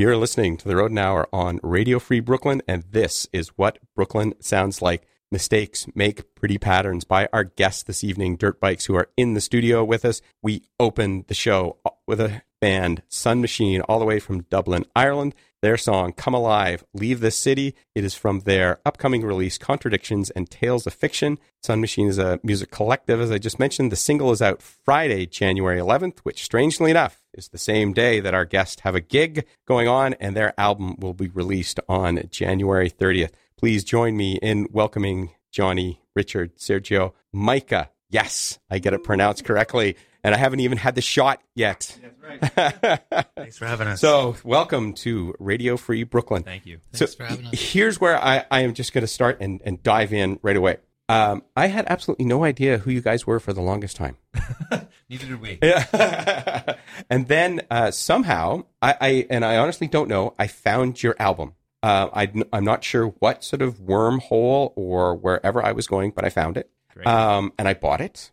You're listening to the Rodent Hour on Radio Free Brooklyn, and this is what Brooklyn sounds like. Mistakes make pretty patterns by our guests this evening, Dirt Bikes, who are in the studio with us. We opened the show with a band, Sun Mahshene, all the way from Dublin, Ireland. Their song, Come Alive, Leave This City. It is from their upcoming release, Contradictions and Tales of Fiction. Sun Mahshene is a music collective, as I just mentioned. The single is out Friday, January 11th, which, strangely enough, is the same day that our guests have a gig going on, and their album will be released on January 30th. Please join me in welcoming Johnny, Richard, Sergio, Micah. Yes, I get it pronounced correctly and I haven't even had the shot yet. That's right. Thanks for having us. So, welcome to Radio Free Brooklyn. Thank you. Thanks so, for having us. Here's where I, I am just going to start and, and dive in right away. Um, I had absolutely no idea who you guys were for the longest time. Neither did we. Yeah. and then uh, somehow, I, I, and I honestly don't know, I found your album. Uh, I, am not sure what sort of wormhole or wherever I was going, but I found it. Um, and I bought it.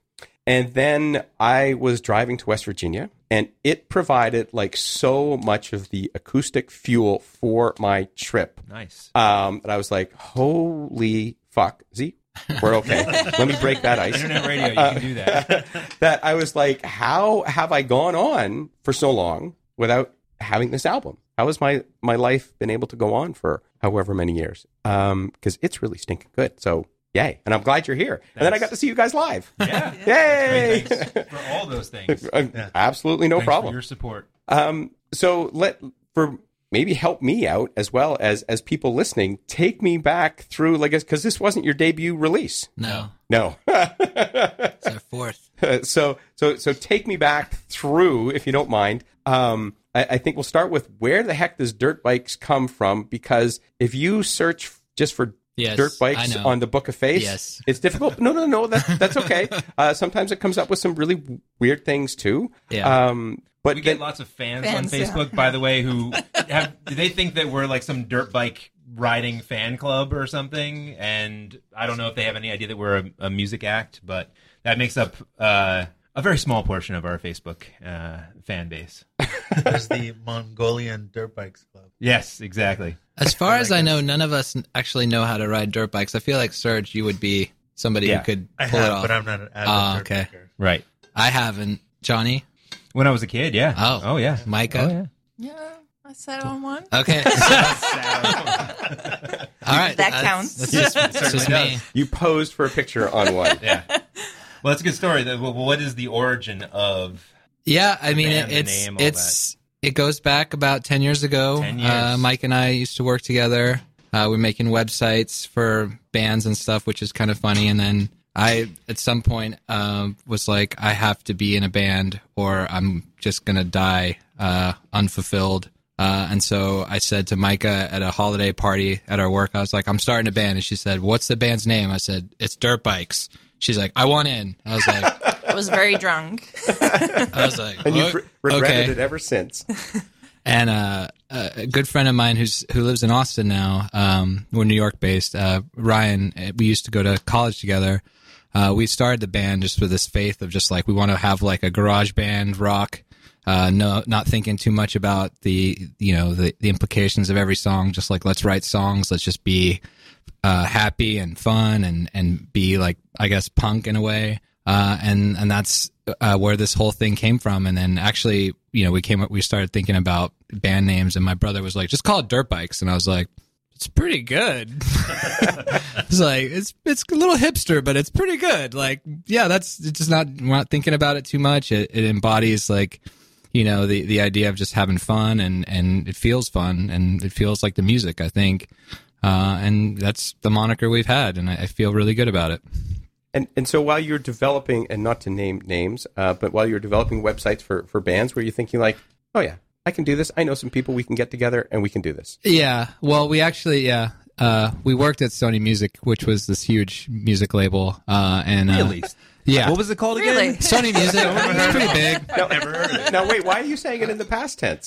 And then I was driving to West Virginia and it provided like so much of the acoustic fuel for my trip. Nice. Um, that I was like, holy fuck. Z, we're okay. Let me break that ice. Internet radio, you can do that. that I was like, how have I gone on for so long without having this album? How has my, my life been able to go on for however many years? Um, cause it's really stinking good. So Yay. And I'm glad you're here. Thanks. And then I got to see you guys live. Yeah. Yay. Thanks for all those things. Uh, yeah. Absolutely no Thanks problem. your support. Um, so let, for maybe help me out as well as, as people listening, take me back through, like, cause this wasn't your debut release. No. No. it's our fourth. so, so, so take me back through, if you don't mind. Um, I, I think we'll start with where the heck does dirt bikes come from? Because if you search just for Yes, dirt bikes on the Book of Face. Yes. It's difficult. No, no, no. That's that's okay. Uh, sometimes it comes up with some really weird things too. Yeah. Um, but we then, get lots of fans, Fans, on yeah. Facebook, by the way, who have do they think that we're like some dirt bike riding fan club or something? And I don't know if they have any idea that we're a, a music act, but that makes up uh, a very small portion of our Facebook uh, fan base. There's the Mongolian Dirt Bikes Club. Yes, exactly. As far as I know, none of us actually know how to ride dirt bikes. I feel like Serge, you would be somebody Yeah. who could I pull have, it off. but I'm not an avid Oh, dirt okay. biker. Right. I haven't. Johnny, When I was a kid, yeah. Oh. oh yeah. Micah. Yeah, I sat on one. Okay. All right. That counts. That's just, that's just me. you posed for a picture on one. Yeah. Well, that's a good story. What is the origin of? Yeah, I mean, band, it, it's name, it's it goes back about ten years ago. 10 years. Uh, Mike and I used to work together. Uh, we're making websites for bands and stuff, which is kind of funny. And then I, at some point, um, was like, I have to be in a band, or I'm just gonna die uh, unfulfilled. Uh, and so I said to Micah at a holiday party at our work, I was like, I'm starting a band. And she said, What's the band's name? I said, It's Dirt Bikes. She's like, I want in. I was like, I was very drunk. I was like, And you've "Oh, re- regretted okay." it ever since. And uh, a good friend of mine who's who lives in Austin now, um, we're New York based. Uh, Ryan, uh, we used to go to college together. Uh, we started the band just with this faith of just like we want to have like a garage band rock. Uh, no, not thinking too much about the you know the, the implications of every song. Just like let's write songs. Let's just be uh, happy and fun and and be like I guess punk in a way. Uh, and and that's uh, where this whole thing came from. And then actually, you know, we came up, we started thinking about band names, and my brother was like, "Just call it Dirt Bikes," and I was like, "It's pretty good." it's like it's it's a little hipster, but it's pretty good. Like, yeah, that's it's just not we're not thinking about it too much. It, it embodies like you know the the idea of just having fun and and it feels fun and it feels like the music i think uh and that's the moniker we've had and i, I feel really good about it And and so while you're developing, and not to name names, uh, but while you're developing websites for for bands, were you thinking like, oh yeah, I can do this. I know some people we can get together and we can do this. yeah well we actually yeah uh we worked at sony music which was this huge music label uh and uh, Really? yeah What was it called Really? again? sony music it's pretty big Now, Never heard of it. now wait, why are you saying it in the past tense?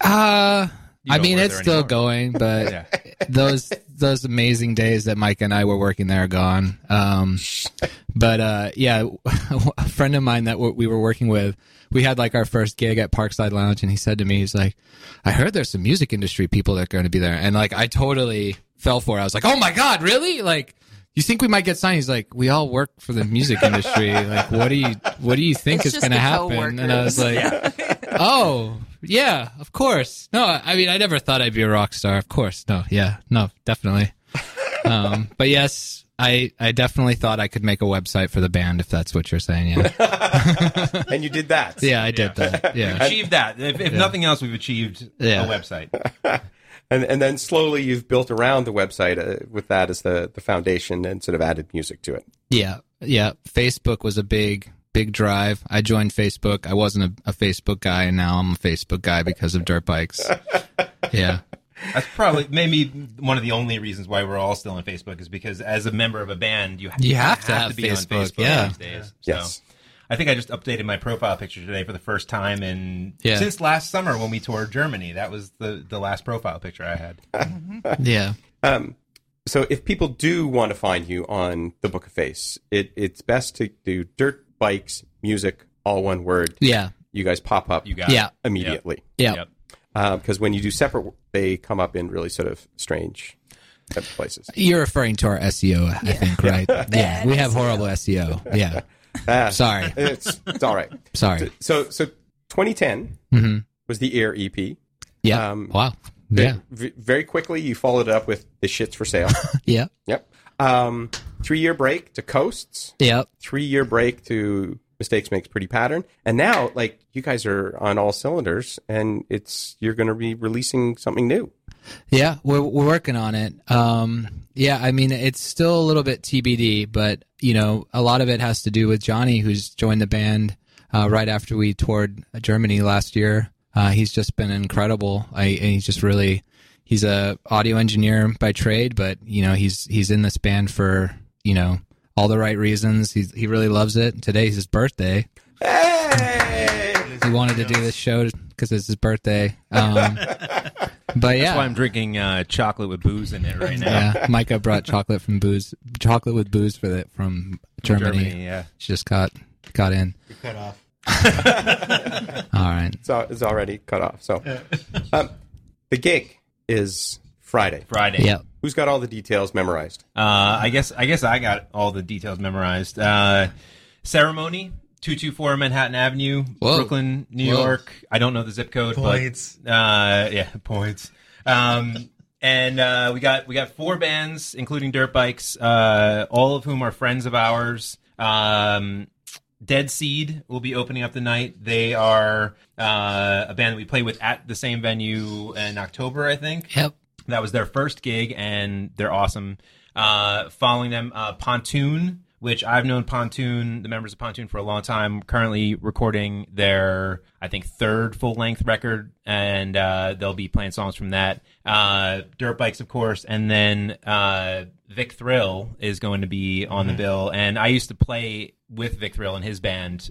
uh You I mean, it's still anymore. going, but Yeah. those those amazing days that Mike and I were working there are gone. Um, but uh, yeah, a friend of mine that we were working with, we had like our first gig at Parkside Lounge, and he said to me, he's like, "I heard there's some music industry people that are going to be there," and like I totally fell for it. I was like, "Oh my god, really?" Like. You think we might get signed? He's like, we all work for the music industry. Like, what do you, what do you think It's is going to happen? And I was coworkers. like, oh, yeah, of course. No, I mean, I never thought I'd be a rock star. Of course. No, yeah, no, definitely. Um, but yes, I, I definitely thought I could make a website for the band if that's what you're saying. Yeah. and you did that. Yeah, I did that. Yeah. Achieved that. If, if nothing else, we've achieved Yeah. a website. And and then slowly you've built around the website uh, with that as the the foundation and sort of added music to it. Yeah. Yeah. Facebook was a big, big drive. I joined Facebook. I wasn't a, a Facebook guy and now I'm a Facebook guy because of dirt bikes. Yeah. That's probably maybe one of the only reasons why we're all still on Facebook is because as a member of a band, you, You have to have be on Facebook, Facebook yeah. these days. So Yes. I think I just updated my profile picture today for the first time in Yeah. since last summer when we toured Germany. That was the the last profile picture I had. Yeah. Um, so if people do want to find you on the Book of Face, it, it's best to do dirt bikes music all one word. Yeah. You guys pop up You got Yeah. it. immediately Yeah. Yep. because when you do separate, they come up in really sort of strange type of places. You're referring to our SEO, I think, right? Yeah. We have horrible SEO. Yeah. Ah, Sorry. it's, it's all right. Sorry. So so 2010 hmm was the Air EP. Yeah. Um, wow. Yeah. v- very quickly, you followed it up with the shits for sale. Yeah. yep. Um, three year break to Coasts. Yep. Three year break to Mistakes Makes Pretty Pattern. And now, like, you guys are on all cylinders, and it's you're going to be releasing something new. Yeah, we're we're working on it. Um, yeah, I mean it's still a little bit TBD, but you know a lot of it has to do with Johnny, who's joined the band uh, right after we toured Germany last year. Uh, he's just been incredible. I, and he's just really he's a audio engineer by trade, but you know he's he's in this band for you know all the right reasons. He's he really loves it. Today's his birthday. Hey! He wanted to do this show because it's his birthday. Um, but yeah, That's why I'm drinking uh, chocolate with booze in it right now. yeah, Micah brought chocolate from booze, chocolate with booze for that from Germany. yeah. She just got got in. You're cut off. All right. It's, it's already cut off. So, um, the gig is Friday. Friday. Yeah. Who's got all the details memorized? Uh, I guess I guess I got all the details memorized. Uh, ceremony, two two four Manhattan Avenue, Whoa. Brooklyn, New Whoa. York. I don't know the zip code, Points. but uh, yeah, points. Um, and uh, we got we got four bands, including dirt bikes, uh, all of whom are friends of ours. Um, Dead Seed will be opening up the night. They are uh, a band that we play with at the same venue in October, I think. Yep. That was their first gig, and they're awesome. Uh, following them, uh, Pontoon, which I've known Pontoon, the members of Pontoon, for a long time. Currently recording their, I think, third full length record, and uh, they'll be playing songs from that. Uh, Dirt Bikes, of course, and then uh, Vic Thrill is going to be on the bill. And I used to play with Vic Thrill and his band.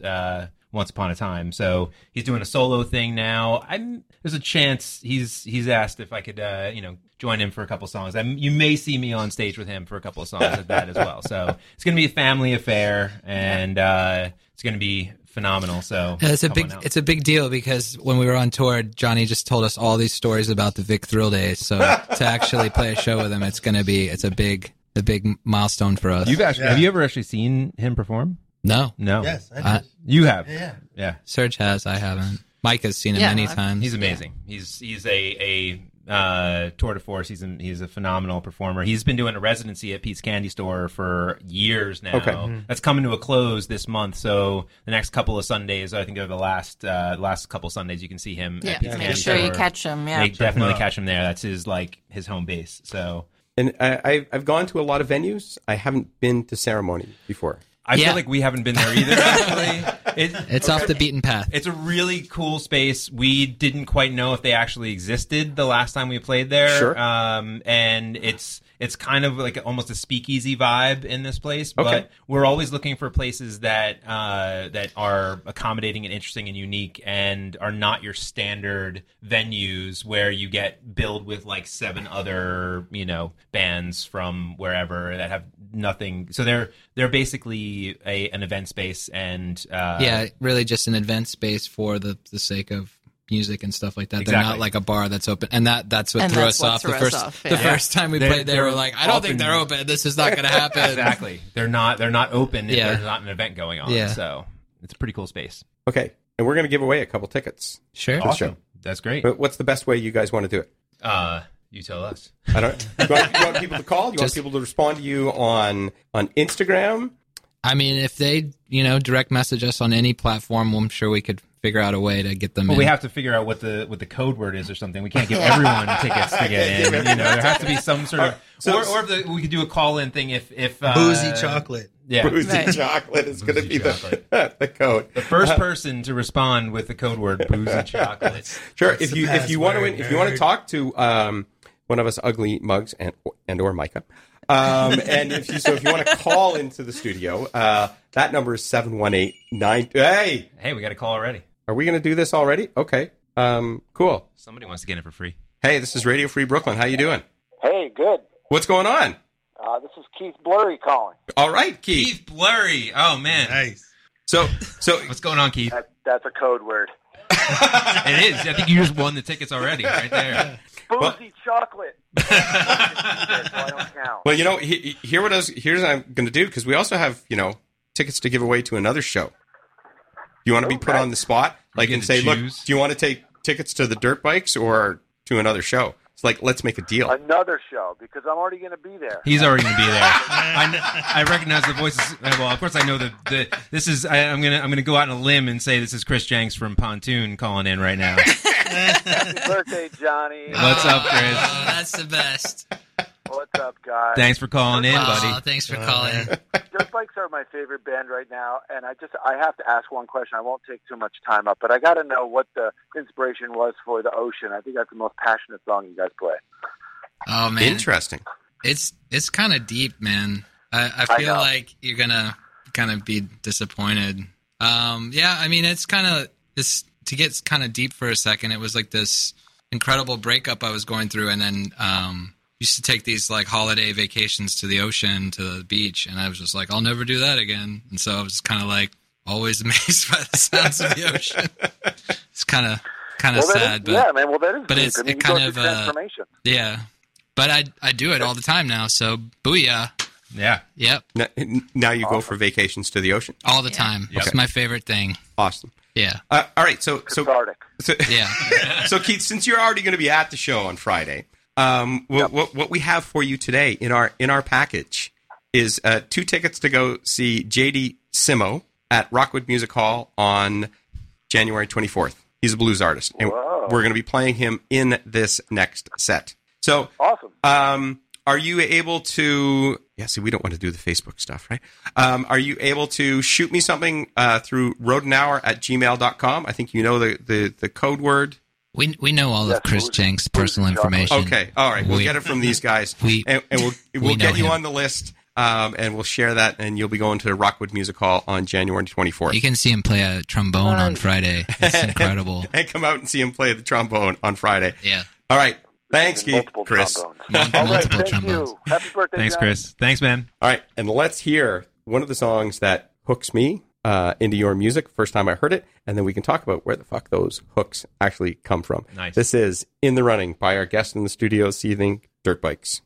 Uh, once upon a time. So he's doing a solo thing now. I'm there's a chance he's he's asked if I could uh, you know join him for a couple songs. i you may see me on stage with him for a couple of songs at that as well. So it's going to be a family affair and uh, it's going to be phenomenal. So Yeah, it's a big it's a big deal because when we were on tour, Johnny just told us all these stories about the Vic Thrill days. So to actually play a show with him, it's gonna be it's a big a big milestone for us. You've actually Yeah. have you ever actually seen him perform? No, No. Yes, I did. You have. yeah. Yeah. Serge has. I haven't. Mike has seen him Yeah, many I've- times. He's amazing. He's he's a a uh, tour de force. He's a, he's a phenomenal performer. He's been doing a residency at Pete's Candy Store for years now. Okay. That's coming to a close this month. So the next couple of Sundays, I think are the last uh, last couple Sundays, you can see him. Yeah, at Pete's make Candy sure you Store. catch him. Yeah. They definitely catch him there. That's his like his home base. So And I, I, I've gone to a lot of venues. I haven't been to ceremony before. I Yeah. feel like we haven't been there either. Actually, it, it's off the beaten path. It's a really cool space. We didn't quite know if they actually existed the last time we played there. Sure. Um, and it's it's kind of like almost a speakeasy vibe in this place. But we're always looking for places that uh, that are accommodating and interesting and unique, and are not your standard venues where you get billed with like seven other you know bands from wherever that have nothing. So they're they're basically a an event space and uh, yeah, really just an event space for the the sake of music and stuff like that. They're not like a bar that's open, and that that's what And threw that's us what off threw the us first off, the yeah. first time we They're- played. They were they're like, I don't often- think they're open. This is not going to happen. exactly. They're not they're not open if Yeah. there's not an event going on. Yeah. So it's a pretty cool space. Okay, and we're going to give away a couple tickets. Sure. Awesome. That's great. But what's the best way you guys want to do it? Uh, you tell us. I don't. You want, you want people to call? You want people to respond to you on on Instagram? I mean, if they you know direct message us on any platform, I'm sure we could figure out a way to get them. Well, in. we have to figure out what the what the code word is or something. We can't give everyone tickets to get in. You know, there has to be some sort of, So- or, or if the, we could do a call in thing if if uh, Boozy chocolate. Yeah, Boozy Right. chocolate is going to be the chocolate. the code. the first person to respond with the code word boozy chocolate. Sure. That's If you if you want to password, if you want to talk to um, one of us ugly mugs and and or Micah, um, and if you so if you want to call into the studio, uh, that number is seven one eight nine. Hey, Hey, we got a call already. Are we going to do this already? Okay. Um, cool. Somebody wants to get it for free. Hey, this is Radio Free Brooklyn. How you doing? Hey, good. What's going on? Uh, this is Keith Blurry calling. All right, Keith. Keith Blurry. Oh man, Nice. So so what's going on, Keith? That, that's a code word. it is. I think you just won the tickets already, right there. Boozy chocolate. so I don't count. Well, you know, he, he- here what I was, here's what I'm going to do because we also have you know tickets to give away to another show. Do you want to be put Okay. on the spot, like and to say, look, do you want to take tickets to the dirt bikes or to another show? It's like let's make a deal. Another show because I'm already going to be there. He's already gonna be there. I, I recognize the voices. uh, Well, of course, I know the, the this is. I, I'm gonna I'm gonna go out on a limb and say this is Chris Jenks from Pontoon calling in right now. Happy birthday, Johnny. What's up, Chris? Oh, that's the best. What's up, guys? Thanks for calling in, Oh, buddy. thanks for Oh, calling. man. Dirt bikes are my favorite band right now, and I just I have to ask one question. I won't take too much time up, but I got to know what the inspiration was for the ocean. I think that's the most passionate song you guys play. Oh man, Interesting. it's it's kind of deep, man. I, I I feel know. like you're gonna kind of be disappointed. Um, yeah, I mean, it's kind of this to get kind of deep for a second. It was like this incredible breakup I was going through, and then um, used to take these like holiday vacations to the ocean, to the beach, and I was just like, I'll never do that again. And so I was kind of like always amazed by the sounds of the ocean. It's kind of kind of well, that is- sad, but yeah, man. Well, that is but deep. it's- I mean, it kind through of, uh, yeah. But I I do it all the time now, so booyah. Yeah. Yep. N- Now you go for vacations to the ocean. all the time. Yep. It's my favorite thing. Awesome. Yeah, Uh, all right. So so so, yeah. so Keith, since you're already going to be at the show on Friday, um, what, what, what we have for you today in our in our package is uh, two tickets to go see JD Simo at Rockwood Music Hall on January 24th. He's a blues artist, and Whoa. we're going to be playing him in this next set. So, Awesome. um, are you able to? Yeah, see, we don't want to do the Facebook stuff, right? Um, are you able to shoot me something uh, through rodenhour at gmail.com? I think you know the, the, the code word. We we know all Yes, of Chris Boozy- Jenks' personal information. Okay, all right. We'll We- get it from these guys, we- and, and we'll we we'll know get you him. on the list, um, and we'll share that, and you'll be going to Rockwood Music Hall on January 24th. You can see him play a trombone on Friday. It's incredible. and come out and see him play the trombone on Friday. Yeah. All right. Thanks, Keith. Multiple Chris. trombones. Mul- All right, thank trombones. you. Happy birthday, Thanks, Johnny. Chris. Thanks, man. All right, and let's hear one of the songs that hooks me uh, into your music. First time I heard it, and then we can talk about where the fuck those hooks actually come from. Nice. This is "In the Running" by our guest in the studio this evening, Dirt Bikes.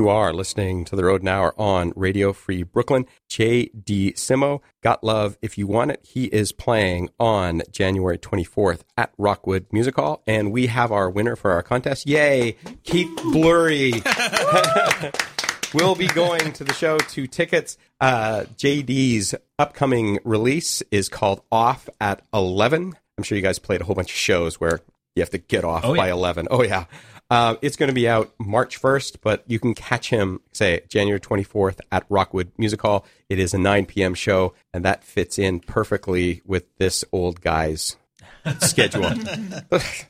You are listening to The Rodent Hour on Radio Free Brooklyn. J.D. Simo, Got Love If You Want It. He is playing on January 24th at Rockwood Music Hall. And we have our winner for our contest. Yay! Keith Blurry. will be going to the show. Two tickets. Uh, JD's upcoming release is called Off at 11. I'm sure you guys played a whole bunch of shows where you have to get off Oh, by yeah. 11. Oh, yeah. Uh, it's going to be out March 1st, but you can catch him, say, January 24th at Rockwood Music Hall. It is a 9 p.m. show, and that fits in perfectly with this old guy's schedule.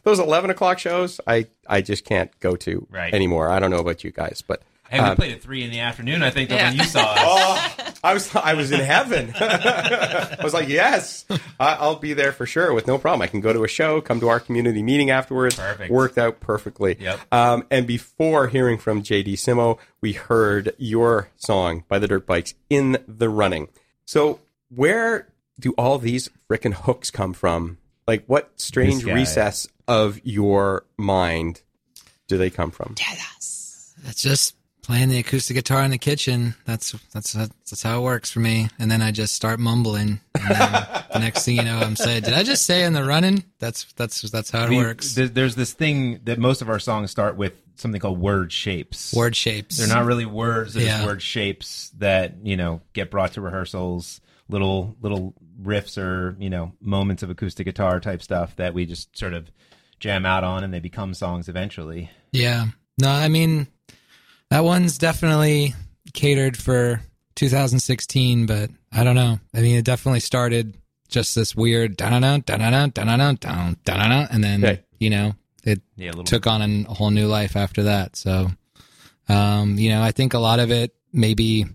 Those 11 o'clock shows, I, I just can't go to Right. anymore. I don't know about you guys, but Hey, we Um, played at three in the afternoon. I think Yeah. when you saw us. oh, I was I was in heaven. I was like, yes, I, I'll be there for sure with no problem. I can go to a show, come to our community meeting afterwards. Perfect. Worked out perfectly. Yep. Um, and before hearing from JD Simo, we heard your song by the Dirt Bikes in the running. So where do all these frickin' hooks come from? Like, what strange recess of your mind do they come from? It's just playing the acoustic guitar in the kitchen. That's that's that's how it works for me. And then I just start mumbling, and then the next thing you know, I'm saying, "Did I just say in the running?" That's that's that's how it We- works. There's this thing that most of our songs start with something called word shapes. Word shapes. They're not really words. They're Yeah. just word shapes that you know get brought to rehearsals. Little little riffs or you know moments of acoustic guitar type stuff that we just sort of jam out on, and they become songs eventually. Yeah. No, I mean that one's definitely catered for 2016, but I don't know. I mean, it definitely started just this weird down da down down da down down and then okay. you know it yeah, took on a whole new life after that. So, um, you know, I think a lot of it maybe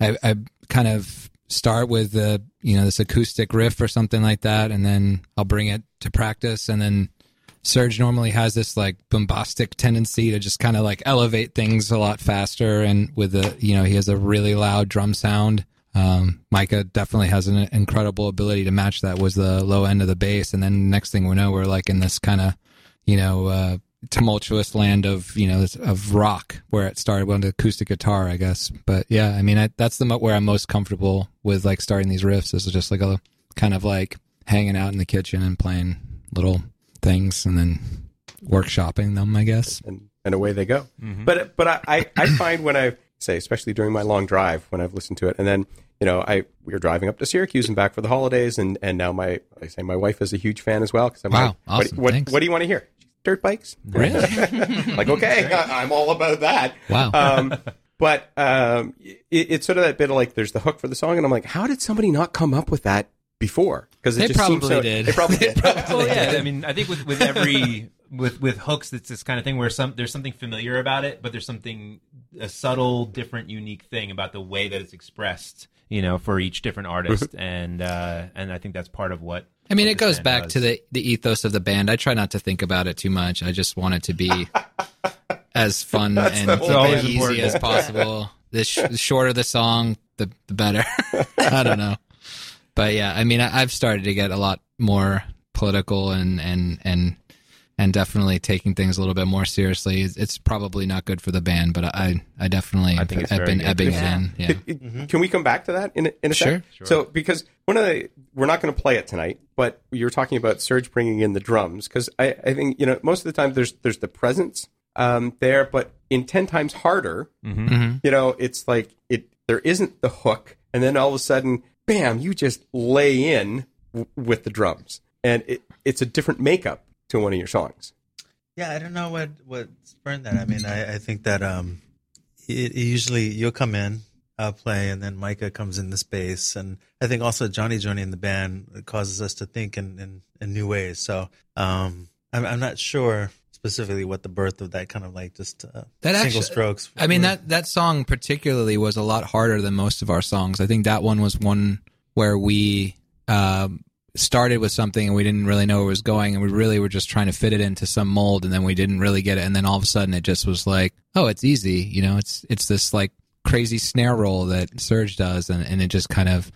I, I kind of start with the you know this acoustic riff or something like that, and then I'll bring it to practice, and then Serge normally has this like bombastic tendency to just kind of like elevate things a lot faster, and with the you know he has a really loud drum sound. Um, Micah definitely has an incredible ability to match that with the low end of the bass, and then next thing we know, we're like in this kind of you know uh, tumultuous land of you know of rock where it started with the acoustic guitar, I guess. But yeah, I mean I, that's the mo- where I'm most comfortable with like starting these riffs is just like a kind of like hanging out in the kitchen and playing little things and then workshopping them, I guess. and, and away they go. But but I, I, I find when I say, especially during my long drive, when I've listened to it, and then you know I we were driving up to Syracuse and back for the holidays, and and now my I say my wife is a huge fan as well because I'm Wow, like, awesome, what, what, what do you want to hear? Dirt bikes? Really? like okay, I, I'm all about that. Wow. Um, but um, it, it's sort of that bit of like there's the hook for the song, and I'm like, how did somebody not come up with that before? Because it They just seems probably so, did. They probably did. well, yeah. I mean, I think with with every with with hooks, it's this kind of thing where some there's something familiar about it, but there's something a subtle, different, unique thing about the way that it's expressed. You know, for each different artist, and uh, and I think that's part of what. I mean, what it goes back does. to the the ethos of the band. I try not to think about it too much. I just want it to be as fun and the easy important. as possible. The, sh- the shorter the song, the the better. I don't know, but yeah, I mean, I, I've started to get a lot more political and and and and definitely taking things a little bit more seriously. It's, it's probably not good for the band, but I I definitely I think have been good. ebbing Yeah. it in. Yeah. Can we come back to that in a, in a Sure. sec? So, because one of the, we're not going to play it tonight, but you're talking about Serge bringing in the drums because I, I think you know most of the time there's there's the presence um, there, but in ten times harder, Mhm. you know, it's like it there isn't the hook, and then all of a sudden, bam, you just lay in w- with the drums, and it, it's a different makeup to one of your songs. Yeah, I don't know what what spurned that. I mean, I, I think that um, it, usually you'll come in, I'll play, and then Micah comes in the space, and I think also Johnny joining the band causes us to think in in, in new ways. So um, I'm I'm not sure specifically what the birth of that kind of like just uh, That single actually- strokes. I mean that that song particularly was a lot harder than most of our songs. I think that one was one where we um, started with something and we didn't really know where it was going, and we really were just trying to fit it into some mold, and then we didn't really get it, and then all of a sudden it just was like, oh, it's easy, you know, it's it's this like crazy snare roll that Serge does, and and it just kind of,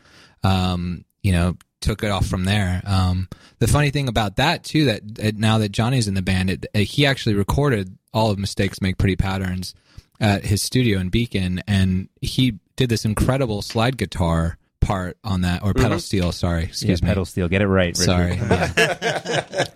um, you know. Took it off from there. Um, the funny thing about that too, that now that Johnny's in the band, it, he actually recorded all of Mistakes Make Pretty Patterns, at his studio in Beacon, and he did this incredible slide guitar part on that, or pedal steel. Sorry, excuse me. pedal steel. Get it right. Richard. Sorry.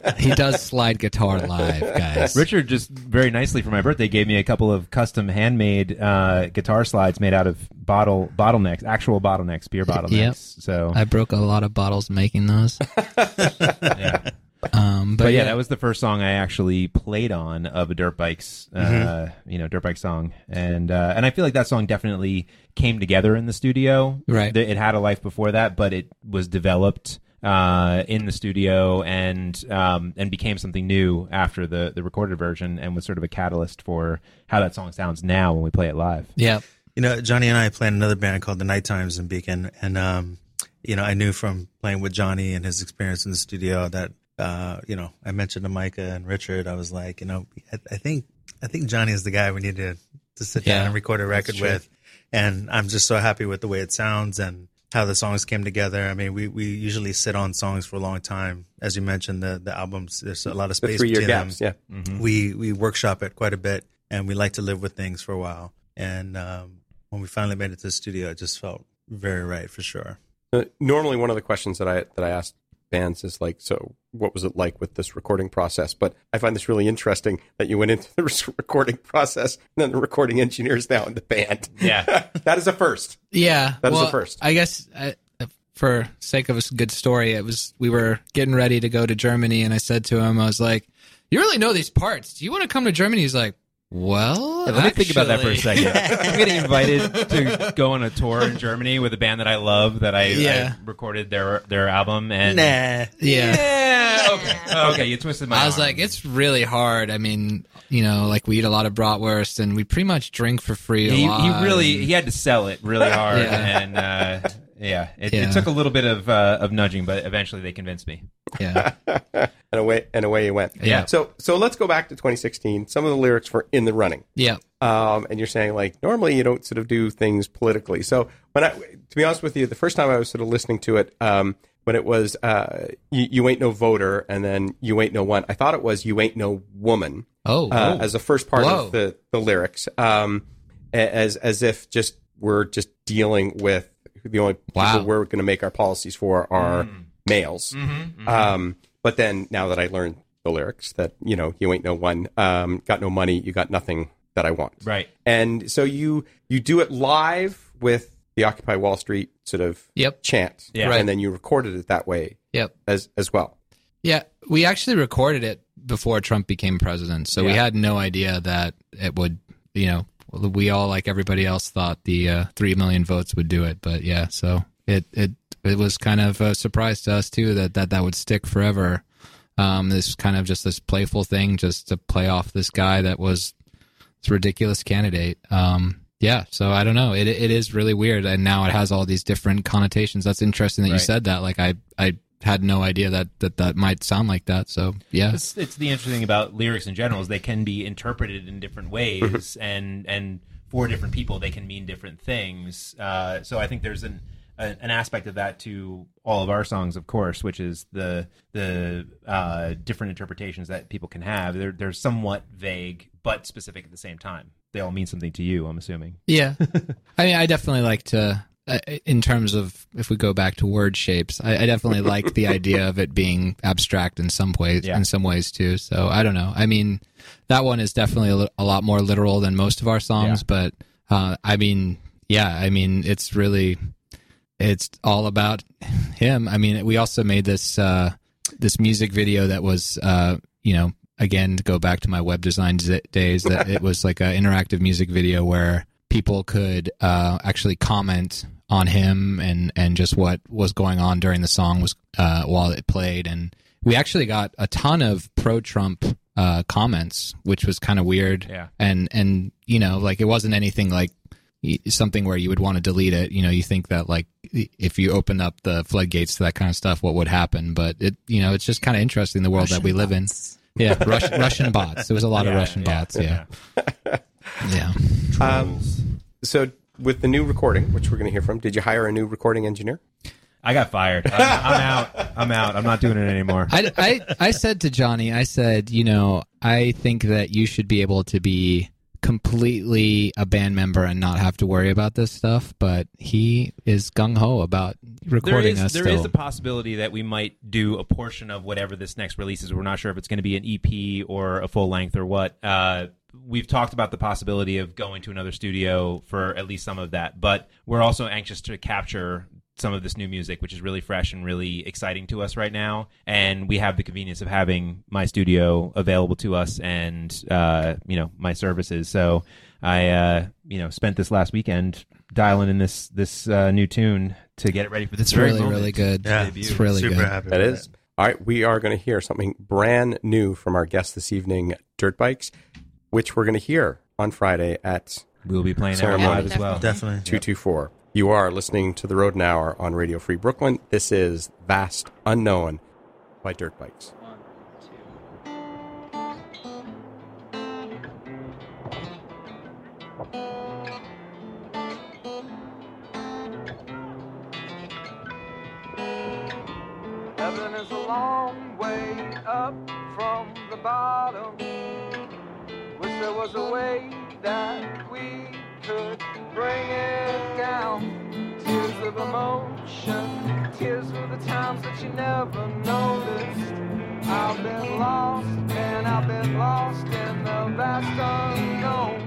Yeah. he does slide guitar live, guys. Richard just very nicely for my birthday gave me a couple of custom handmade uh, guitar slides made out of bottle bottlenecks, actual bottlenecks, beer bottlenecks. Yep. So, I broke a lot of bottles making those. yeah. Um, but, but yeah, that was the first song I actually played on of a dirt bikes, uh, you know, dirt bike song, and uh, and I feel like that song definitely came together in the studio. Right. It had a life before that, but it was developed uh, in the studio and um, and became something new after the the recorded version, and was sort of a catalyst for how that song sounds now when we play it live. yeah. You know, Johnny and I played in another band called the Night Times in Beacon, and um, you know, I knew from playing with Johnny and his experience in the studio that uh, you know, I mentioned to Micah and Richard, I was like, you know, I, I think I think Johnny is the guy we need to to sit down and record a record with, and I'm just so happy with the way it sounds and how the songs came together. I mean, we, we usually sit on songs for a long time, as you mentioned. The the albums, there's a lot of space three year between them gaps, yeah. we we workshop it quite a bit and we like to live with things for a while and um, when we finally made it to the studio it just felt very right for sure Uh, normally, one of the questions that I that I ask bands is like, so what was it like with this recording process? But I find this really interesting that you went into the recording process and then the recording engineer is now in the band. Yeah. that is a first. Yeah, That is well, the first. I guess uh, for sake of a good story, it was we were getting ready to go to Germany, and I said to him, I was like, "You really know these parts? Do you want to come to Germany?" He's like, "Well, Yeah, let me think about that for a second. I'm getting invited to go on a tour in Germany with a band that I love that I, Yeah. I recorded their their album and nah Yeah. Yeah, okay, okay, you twisted my. I was arm. like, it's really hard. I mean, you know, like we eat a lot of bratwurst and we pretty much drink for free. A he, lot. he really he had to sell it really hard, Yeah. and uh, yeah, it, Yeah. it took a little bit of uh, of nudging, but eventually they convinced me. yeah, and away and away you went. Yeah. So so let's go back to 2016. Some of the lyrics were in the running. yeah, Um, and you're saying like normally you don't sort of do things politically. So when I, to be honest with you, the first time I was sort of listening to it, um, when it was uh, you, you ain't no voter, and then you ain't no one. I thought it was you ain't no woman Oh, uh, as the first part Whoa. of the the lyrics, um, as as if just we're just dealing with the only Wow. people we're going to make our policies for are males. Um, but then now that I learned the lyrics, that you know you ain't no one, um, got no money, you got nothing that I want. Right. And so you you do it live with the Occupy Wall Street sort of Yep. chant, Yeah. Right. and then you recorded it that way yep. as as well. Yeah, we actually recorded it before Trump became president, so we had no idea that it would. You know, we all like everybody else thought the uh, three million votes would do it, but yeah, so it it it was kind of a surprise to us too that that that would stick forever. Um, this kind of just this playful thing, just to play off this guy that was this ridiculous candidate. Um, yeah, so I don't know. It it is really weird, and now it has all these different connotations. That's interesting that you said that. Like I I had no idea that that that might sound like that. So yeah, It's, it's the interesting thing about lyrics in general is they can be interpreted in different ways, and and for different people they can mean different things. Uh, so I think there's an an aspect of that to all of our songs, of course, which is the the uh, different interpretations that people can have. They're they're somewhat vague but specific at the same time. They all mean something to you, I'm assuming. Yeah. I mean, I definitely like to, in terms of if we go back to word shapes, I, I definitely like the idea of it being abstract in some ways, Yeah. in some ways too. So I don't know. I mean, that one is definitely a, li- a lot more literal than most of our songs, Yeah. but uh, I mean, yeah, I mean, it's really, it's all about him. I mean, we also made this uh, this music video that was, uh, you know, again to go back to my web design z- days, that it was like an interactive music video where people could uh, actually comment on him and and just what was going on during the song was uh, while it played, and we actually got a ton of pro Trump uh, comments, which was kind of weird. Yeah. and and you know, like it wasn't anything like something where you would want to delete it. You know, you think that like if you open up the floodgates to that kind of stuff, what would happen? But it, you know, it's just kind of interesting the world that we live in. Yeah, Russian, Russian bots. There was a lot of Russian yeah, bots. Yeah, yeah. Um, so with the new recording, which we're going to hear from, did you hire a new recording engineer? I got fired. I'm, I'm out. I'm out. I'm not doing it anymore. I, I, I said to Johnny, I said, you know, I think that you should be able to be completely a band member and not have to worry about this stuff. But he is gung ho about recording is, us. there still. is a possibility that we might do a portion of whatever this next release is. We're not sure if it's going to be an EP or a full length or what. Uh, we've talked about the possibility of going to another studio for at least some of that, but we're also anxious to capture some of this new music, which is really fresh and really exciting to us right now. And we have the convenience of having my studio available to us and, uh, you know, my services. So I, uh, you know, spent this last weekend dialing in this, this, uh, new tune to get it ready for this It's really, moment. really good. Yeah, it's really super good. happy. That with is. All right, we are going to hear something brand new from our guest this evening, Dirt Bikes, which we're going to hear on Friday at We'll be playing that Ceremony. live as well. Definitely. 224. You are listening to the Rodent Hour on Radio Free Brooklyn. This is Vast Unknown by Dirt Bikes. Heaven is a long way up from the bottom. There was a way that we could bring it down. Tears of emotion, tears for the times that you never noticed. I've been lost and I've been lost in the vast unknown.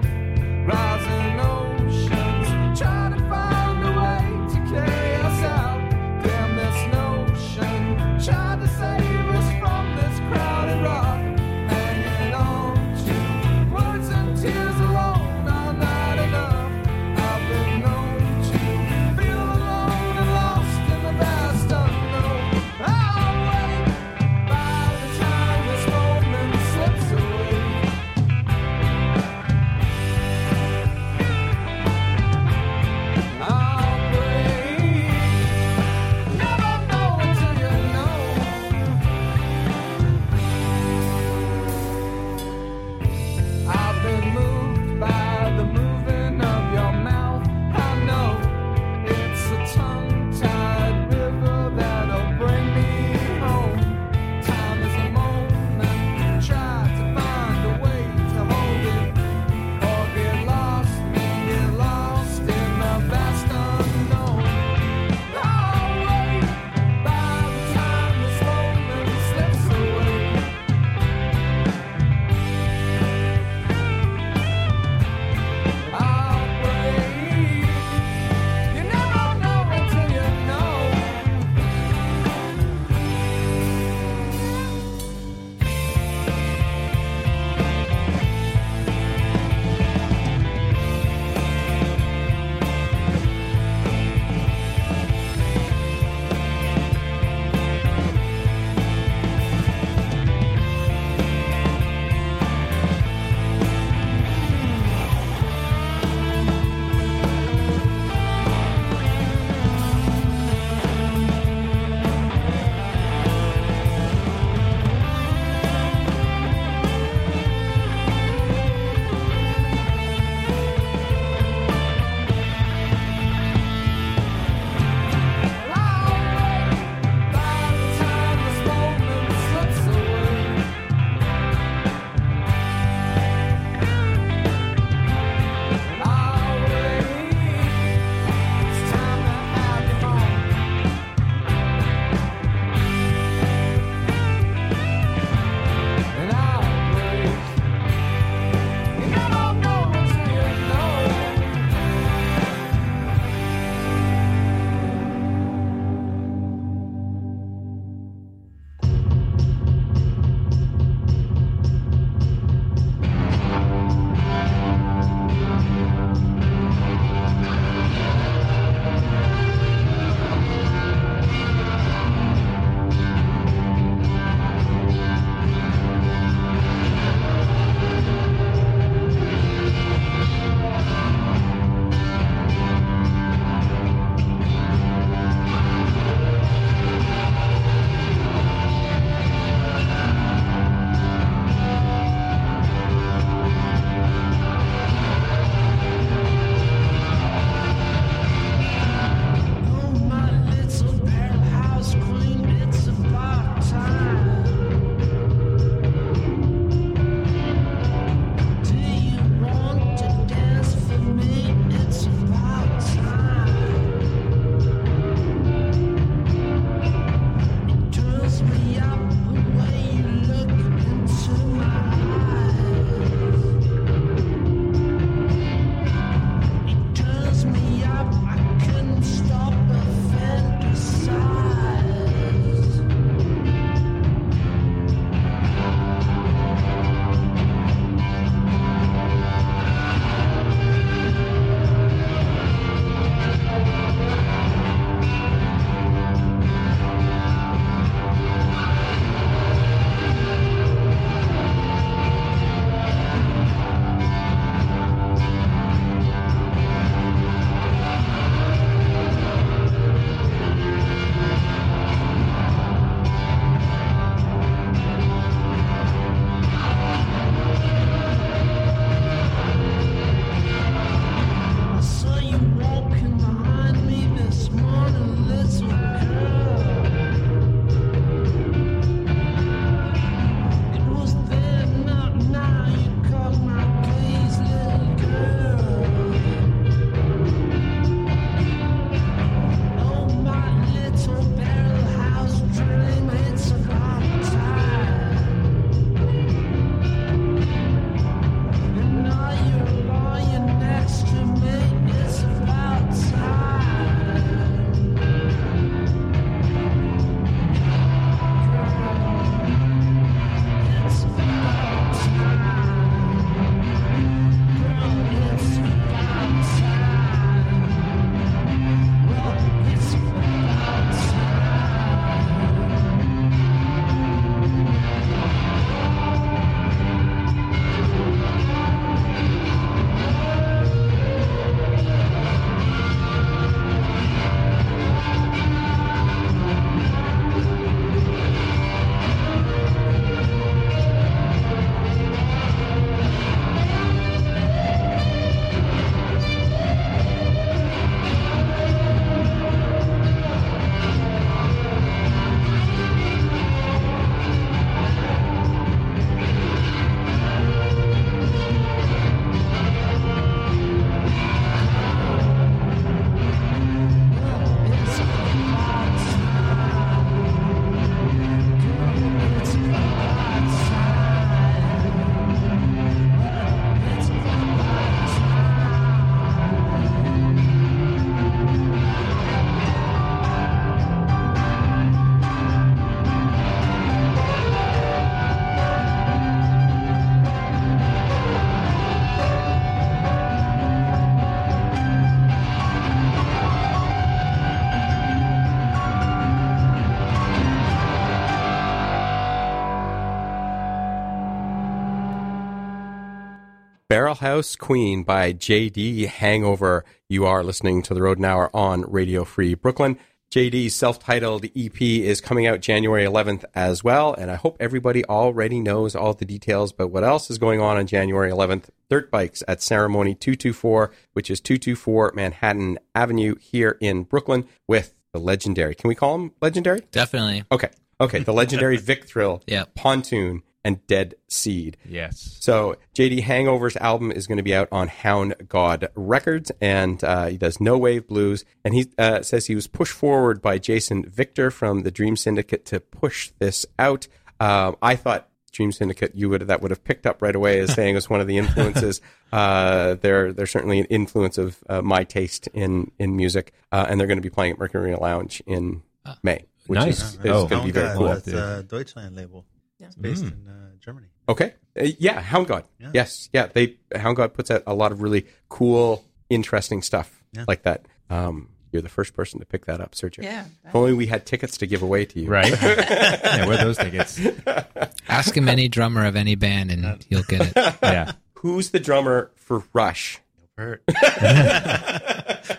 House Queen by JD Hangover. You are listening to the Rodent Hour on Radio Free Brooklyn. JD's self-titled EP is coming out January 11th as well, and I hope everybody already knows all the details. But what else is going on on January 11th? Dirt Bikes at Ceremony 224, which is 224 Manhattan Avenue here in Brooklyn, with the legendary. Can we call him legendary? Definitely. Okay, okay, the legendary Vic Thrill, yeah. Pontoon, and Dead Seed. Yes. So JD Hangover's album is going to be out on Hound Gawd Records, and uh, he does no wave blues. And he uh, says he was pushed forward by Jason Victor from the Dream Syndicate to push this out. Um, I thought Dream Syndicate you would that would have picked up right away as saying was one of the influences. uh, they're they're certainly an influence of uh, my taste in in music, uh, and they're going to be playing at Mercury Lounge in May, which Nice. is, is Oh. going to be very cool. God, That's a Deutschland label. It's based Mm. in uh, Germany. Okay. Uh, yeah, Hound Gawd. Yeah. Yes. Yeah. They Hound Gawd puts out a lot of really cool, interesting stuff Yeah. like that. Um, you're the first person to pick that up, Sergio. Yeah. If only we had tickets to give away to you. Right. yeah, where are those tickets? Ask him any drummer of any band, and you'll get it. Yeah. Who's the drummer for Rush? Hurt.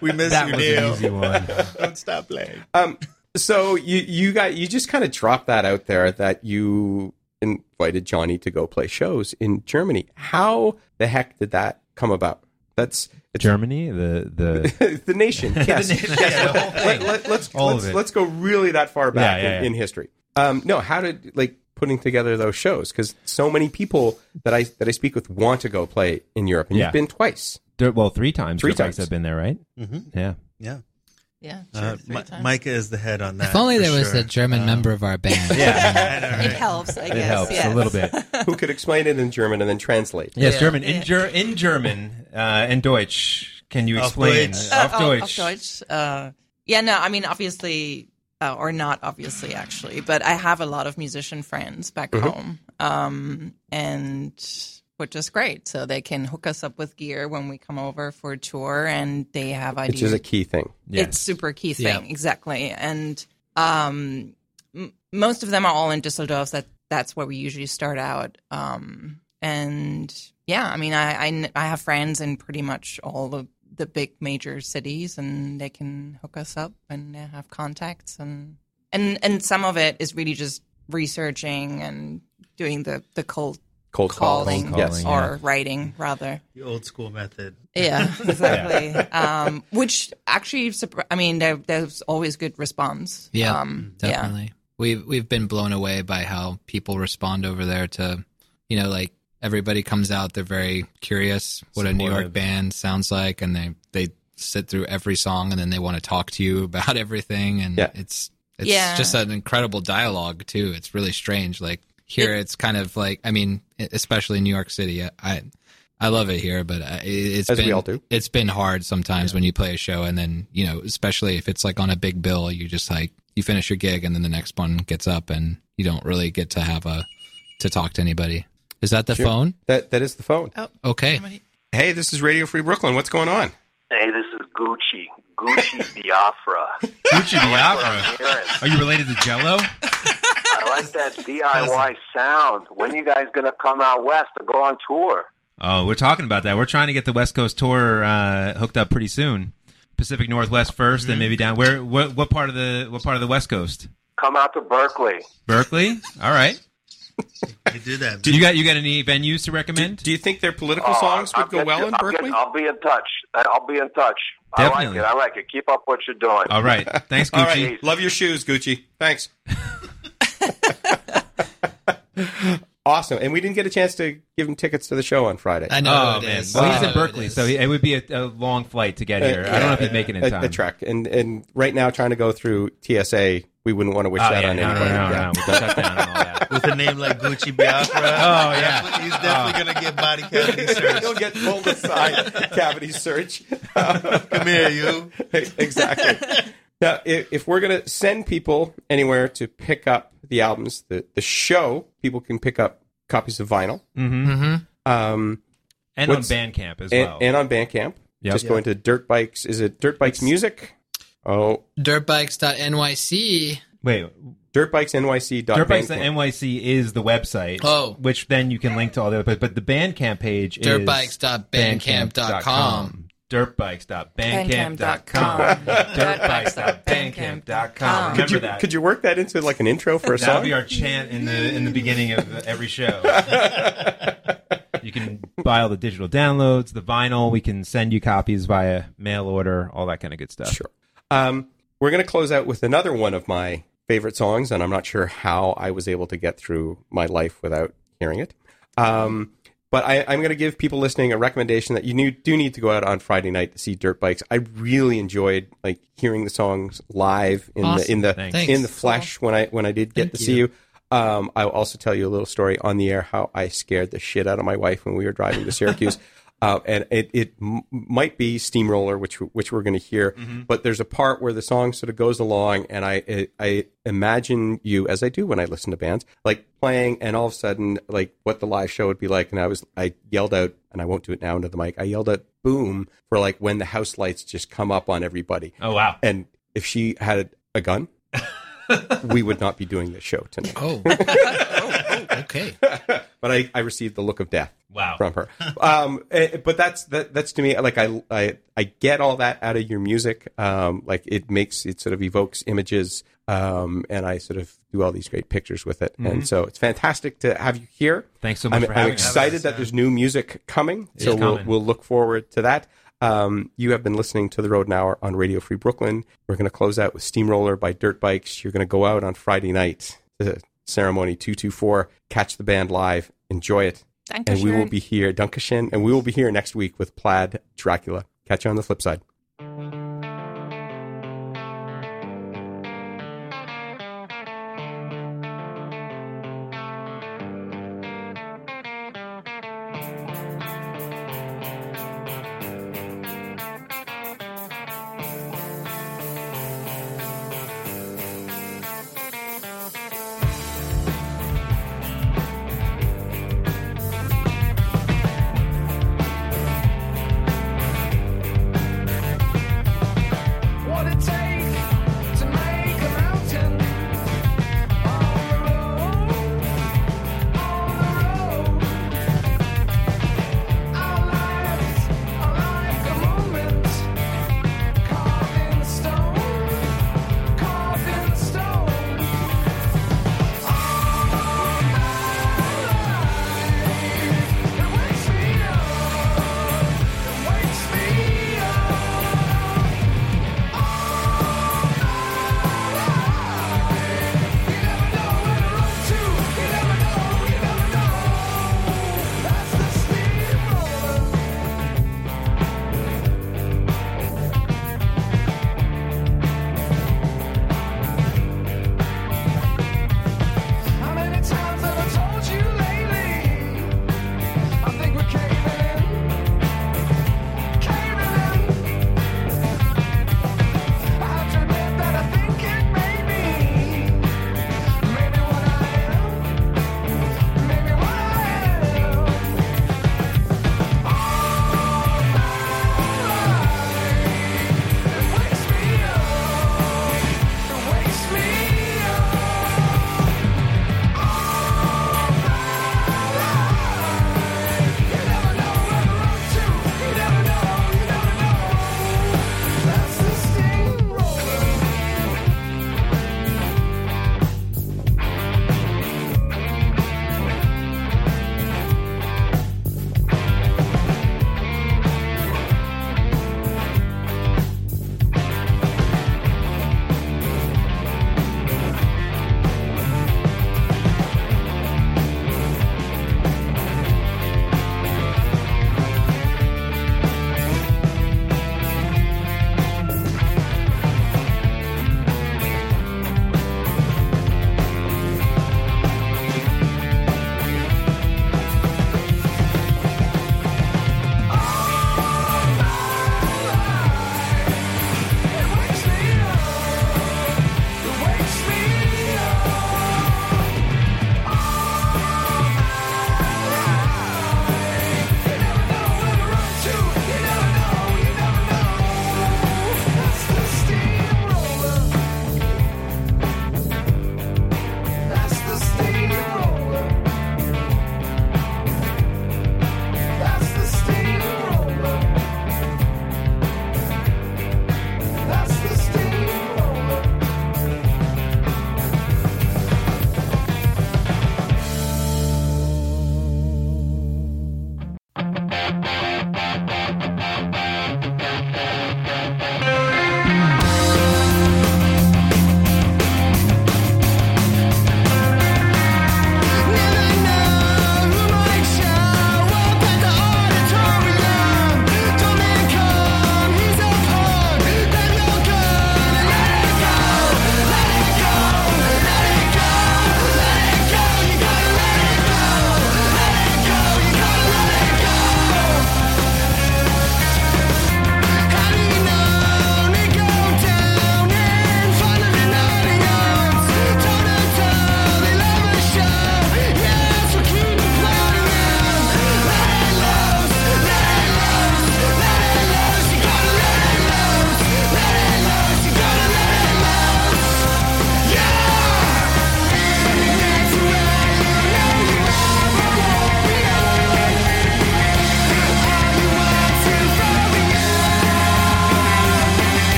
we miss That you, was an easy one. Don't stop playing. Um, so you you got you just kind of dropped that out there that you invited Johnny to go play shows in Germany. How the heck did that come about? That's it's Germany, the the the nation. Yes, nation, yes. yeah, let, let, let's All of let's, it. let's go really that far back Yeah, yeah, in, yeah. in history. Um, no, how did like putting together those shows? Because so many people that I that I speak with want to go play in Europe, and Yeah. you've been twice. There- well, three times. Three times I've been there, right? Mm-hmm. Yeah. Yeah. Yeah. Uh, three Mi- times. Micah is the head on that. If only there was sure. a German Um, member of our band. Yeah. I know, It helps, I It helps yes. a little bit. Who could explain it in German and then translate? Yes, Yeah. German in Ger- in German uh, in Deutsch. Can you Auf explain Deutsch. Uh, auf oh, Deutsch? Auf Deutsch. Uh, yeah, no, I mean, obviously, uh, or not obviously, actually, but I have a lot of musician friends back Mm-hmm. home, um, and which is great. So they can hook us up with gear when we come over for a tour, and they have ideas. Which is a key thing. Yes. It's super key Yeah. thing, exactly. And um, m- most of them are all in Düsseldorf. That that's where we usually start out. Um, and yeah, I mean, I, I I have friends in pretty much all the the big major cities, and they can hook us up and they have contacts, and and and some of it is really just researching and doing the the cold Cold calling, Cold Yes. calling. or writing rather. The old school method. Yeah, exactly. um, which actually, I mean, there, there's always good response. Yeah, um, yeah. definitely. We've we've been blown away by how people respond over there to, you know, like everybody comes out, they're very curious what a New York band sounds like, and they they sit through every song, and then they want to talk to you about everything, and Yeah. it's it's Yeah. just an incredible dialogue too. It's really strange. Like here, it's kind of like I mean, especially in New York City, I. I love it here, but uh, it- it's As we been all do. it's been hard sometimes when you play a show and then you know especially if it's like on a big bill you just like you finish your gig and then the next one gets up and you don't really get to have a to talk to anybody is that the Sure. phone That that is the phone. Oh, okay Somebody- Hey, this is Radio Free Brooklyn. What's going on? Hey, this is Gucci. Gucci Biafra. Gucci What Biafra. Are you related to Jello? I like that DIY sound. When you guys gonna come out west to go on tour? Oh, we're talking about that. We're trying to get the West Coast tour uh, hooked up pretty soon. Pacific Northwest 1st then maybe down. Where? What, what part of the what part of the West Coast? Come out to Berkeley. Berkeley. All right. You do that. Do You got you got any venues to recommend? Do you think their political Oh, songs I'll would go well you- in I'll get- Berkeley? I'll be in touch. I'll be in touch. Definitely. I like it. I like it. Keep up what you're doing. All right. Thanks, Gucci. right. Love your shoes, Gucci. Thanks. awesome. And we didn't get a chance to give him tickets to the show on Friday. i know Oh it man. is. Well, he's in Berkeley, is. so it would be a, a long flight to get uh, here. I don't know if he'd make it in a, time. a trek. And and right now, trying to go through TSA, we wouldn't want to wish Oh, that yeah, on no, no, anybody. no, no, Yeah. no. With the shutdown and all that. With a name like Gucci Biafra. Oh, yeah. He's definitely going to get body cavity search. He'll get pulled aside. cavity search. Come here, you. exactly. Now, if, if we're going to send people anywhere to pick up the albums, the, the show, people can pick up copies of vinyl. Mm-hmm. Mhm. Um, And on Bandcamp as and, well. and on Bandcamp. Yep. Just going to Dirt Bikes. Is it Dirt Bikes Music? Oh, dirtbikes.nyc Wait, Dirtbikesnyc.bandcamp. Dirtbikes NYC is the website. Oh. which then you can link to all the other. But, but the Bandcamp page is Dirtbikes.bandcamp.com. Dirtbikes.bandcamp.com. Dirtbikes.bandcamp.com. Could you, Remember that. could you work that into like an intro for a That'll song? be our chant in the in the beginning of every show. you can buy all the digital downloads, the vinyl. We can send you copies via mail order, all that kind of good stuff. Sure. Um, we're going to close out with another one of my favorite songs, and I'm not sure how I was able to get through my life without hearing it. Um, but I, I'm going to give people listening a recommendation that you need, do need to go out on Friday night to see Dirt Bikes. I really enjoyed like hearing the songs live in the in the Thanks. in the flesh when I when I did get Thank to see you. you. Um, I'll also tell you a little story on the air how I scared the shit out of my wife when we were driving to Syracuse. Uh, and it, it m- might be Steamroller, which which we're going to hear, but there's a part where the song sort of goes along, and I, I I imagine you as I do when I listen to bands, like playing, and all of a sudden, like what the live show would be like, and I was I yelled out, and I won't do it now into the mic. I yelled out "boom" for like when the house lights just come up on everybody, Oh wow! and if she had a gun, we would not be doing this show tonight. Oh. oh, okay. But I, I received the look of death Wow. from her. Um, eh, but that's that, that's to me like I, I I get all that out of your music. Um, like it makes it sort of evokes images. Um, and I sort of do all these great pictures with it. And so it's fantastic to have you here. Thanks so much I'm, for I'm having us. excited that there's new music coming. So we'll coming. we'll look forward to that. Um, you have been listening to the Rodent Hour on Radio Free Brooklyn. We're going to close out with Steamroller by Dirt Bikes. You're going to go out on Friday night to ceremony 224, catch the band live, enjoy it. And we will be here, Dunkashin, and we will be here next week with Plaid Dracula. Catch you on the flip side.